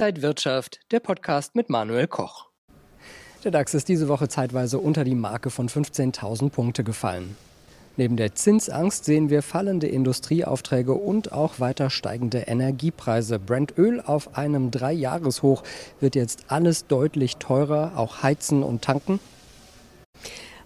Inside Wirtschaft, der Podcast mit Manuel Koch. Der DAX ist diese Woche zeitweise unter die Marke von 15.000 Punkte gefallen. Neben der Zinsangst sehen wir fallende Industrieaufträge und auch weiter steigende Energiepreise. Brandöl auf einem Dreijahreshoch wird jetzt alles deutlich teurer, auch heizen und tanken.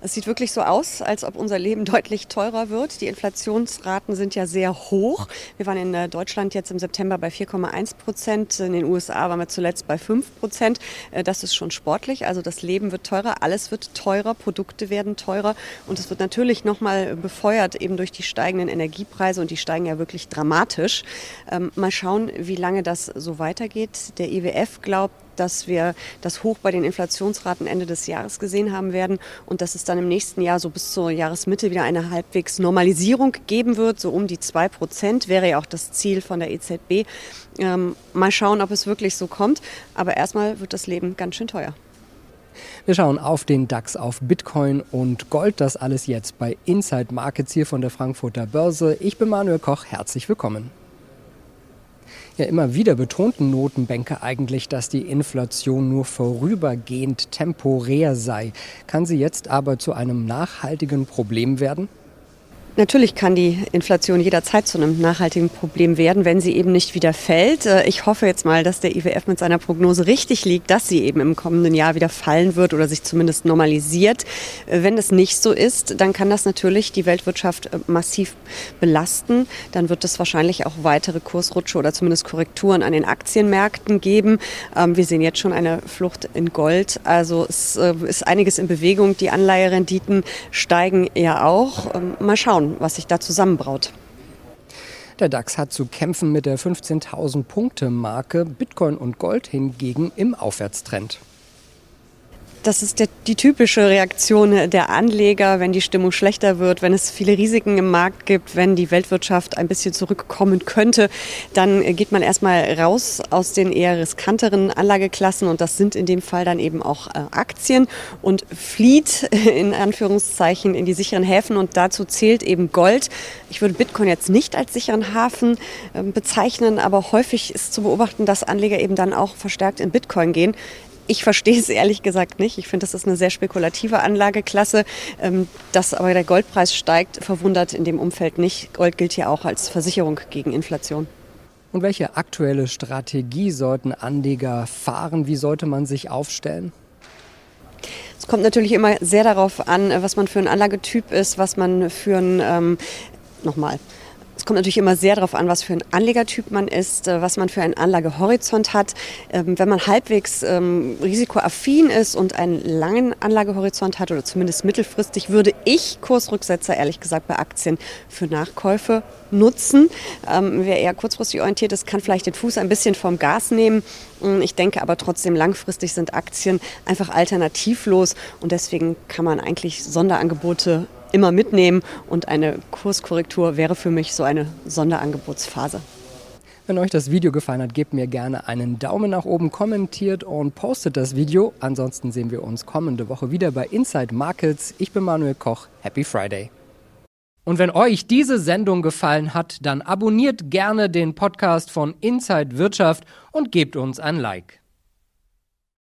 Es sieht wirklich so aus, als ob unser Leben deutlich teurer wird. Die Inflationsraten sind ja sehr hoch. Wir waren in äh, Deutschland jetzt im September bei 4,1 Prozent. In den USA waren wir zuletzt bei 5 Prozent. Äh, das ist schon sportlich. Also das Leben wird teurer, alles wird teurer, Produkte werden teurer. Und es wird natürlich nochmal befeuert eben durch die steigenden Energiepreise. Und die steigen ja wirklich dramatisch. Ähm, mal schauen, wie lange das so weitergeht. Der IWF glaubt, dass wir das Hoch bei den Inflationsraten Ende des Jahres gesehen haben werden und dass es dann im nächsten Jahr so bis zur Jahresmitte wieder eine halbwegs Normalisierung geben wird, so um die 2 Prozent wäre ja auch das Ziel von der EZB. Ähm, mal schauen, ob es wirklich so kommt, aber erstmal wird das Leben ganz schön teuer. Wir schauen auf den DAX, auf Bitcoin und Gold. Das alles jetzt bei Inside Markets hier von der Frankfurter Börse. Ich bin Manuel Koch. Herzlich willkommen. Ja, immer wieder betonten Notenbanker eigentlich, dass die Inflation nur vorübergehend temporär sei. Kann sie jetzt aber zu einem nachhaltigen Problem werden? Natürlich kann die Inflation jederzeit zu einem nachhaltigen Problem werden, wenn sie eben nicht wieder fällt. Äh, ich hoffe jetzt mal, dass der IWF mit seiner Prognose richtig liegt, dass sie eben im kommenden Jahr wieder fallen wird oder sich zumindest normalisiert. Äh, wenn das nicht so ist, dann kann das natürlich die Weltwirtschaft äh, massiv belasten. Dann wird es wahrscheinlich auch weitere Kursrutsche oder zumindest Korrekturen an den Aktienmärkten geben. Ähm, wir sehen jetzt schon eine Flucht in Gold. Also es ist einiges in Bewegung. Die Anleiherenditen steigen ja auch. Ähm, mal schauen schauen, was sich da zusammenbraut. Der DAX hat zu kämpfen mit der 15.000 Punkte Marke, Bitcoin und Gold hingegen im Aufwärtstrend. Das ist der, die typische Reaktion der Anleger, wenn die Stimmung schlechter wird, wenn es viele Risiken im Markt gibt, wenn die Weltwirtschaft ein bisschen zurückkommen könnte, dann geht man erstmal raus aus den eher riskanteren Anlageklassen und das sind in dem Fall dann eben auch äh, Aktien und flieht in Anführungszeichen in die sicheren Häfen und dazu zählt eben Gold. Ich würde Bitcoin jetzt nicht als sicheren Hafen ähm, bezeichnen, aber häufig ist zu beobachten, dass Anleger eben dann auch verstärkt in Bitcoin gehen. Ich verstehe es ehrlich gesagt nicht. Ich finde, das ist eine sehr spekulative Anlageklasse. Ähm, dass aber der Goldpreis steigt, verwundert in dem Umfeld nicht. Gold gilt ja auch als Versicherung gegen Inflation. Und welche aktuelle Strategie sollten Anleger fahren? Wie sollte man sich aufstellen? Es kommt natürlich immer sehr darauf an, was man für ein Anlagetyp ist, was man für ein, ähm, nochmal, es kommt natürlich immer sehr darauf an, was für ein Anlegertyp man ist, äh, was man für einen Anlagehorizont hat. Ähm, wenn man halbwegs ähm, risikoaffin ist und einen langen Anlagehorizont hat oder zumindest mittelfristig, würde ich Kursrücksetzer ehrlich gesagt bei Aktien für Nachkäufe nutzen. Ähm, wer eher kurzfristig orientiert ist, kann vielleicht den Fuß ein bisschen vom Gas nehmen. Mm, ich denke aber trotzdem, langfristig sind Aktien einfach alternativlos und deswegen kann man eigentlich Sonderangebote immer mitnehmen und eine Kurskorrektur wäre für mich so eine Sonderangebotsphase. Wenn euch das Video gefallen hat, gebt mir gerne einen Daumen nach oben, kommentiert und postet das Video. Ansonsten sehen wir uns kommende Woche wieder bei Inside Markets. Ich bin Manuel Koch. Happy Friday. Und wenn euch diese Sendung gefallen hat, dann abonniert gerne den Podcast von Inside Wirtschaft und gebt uns ein Like.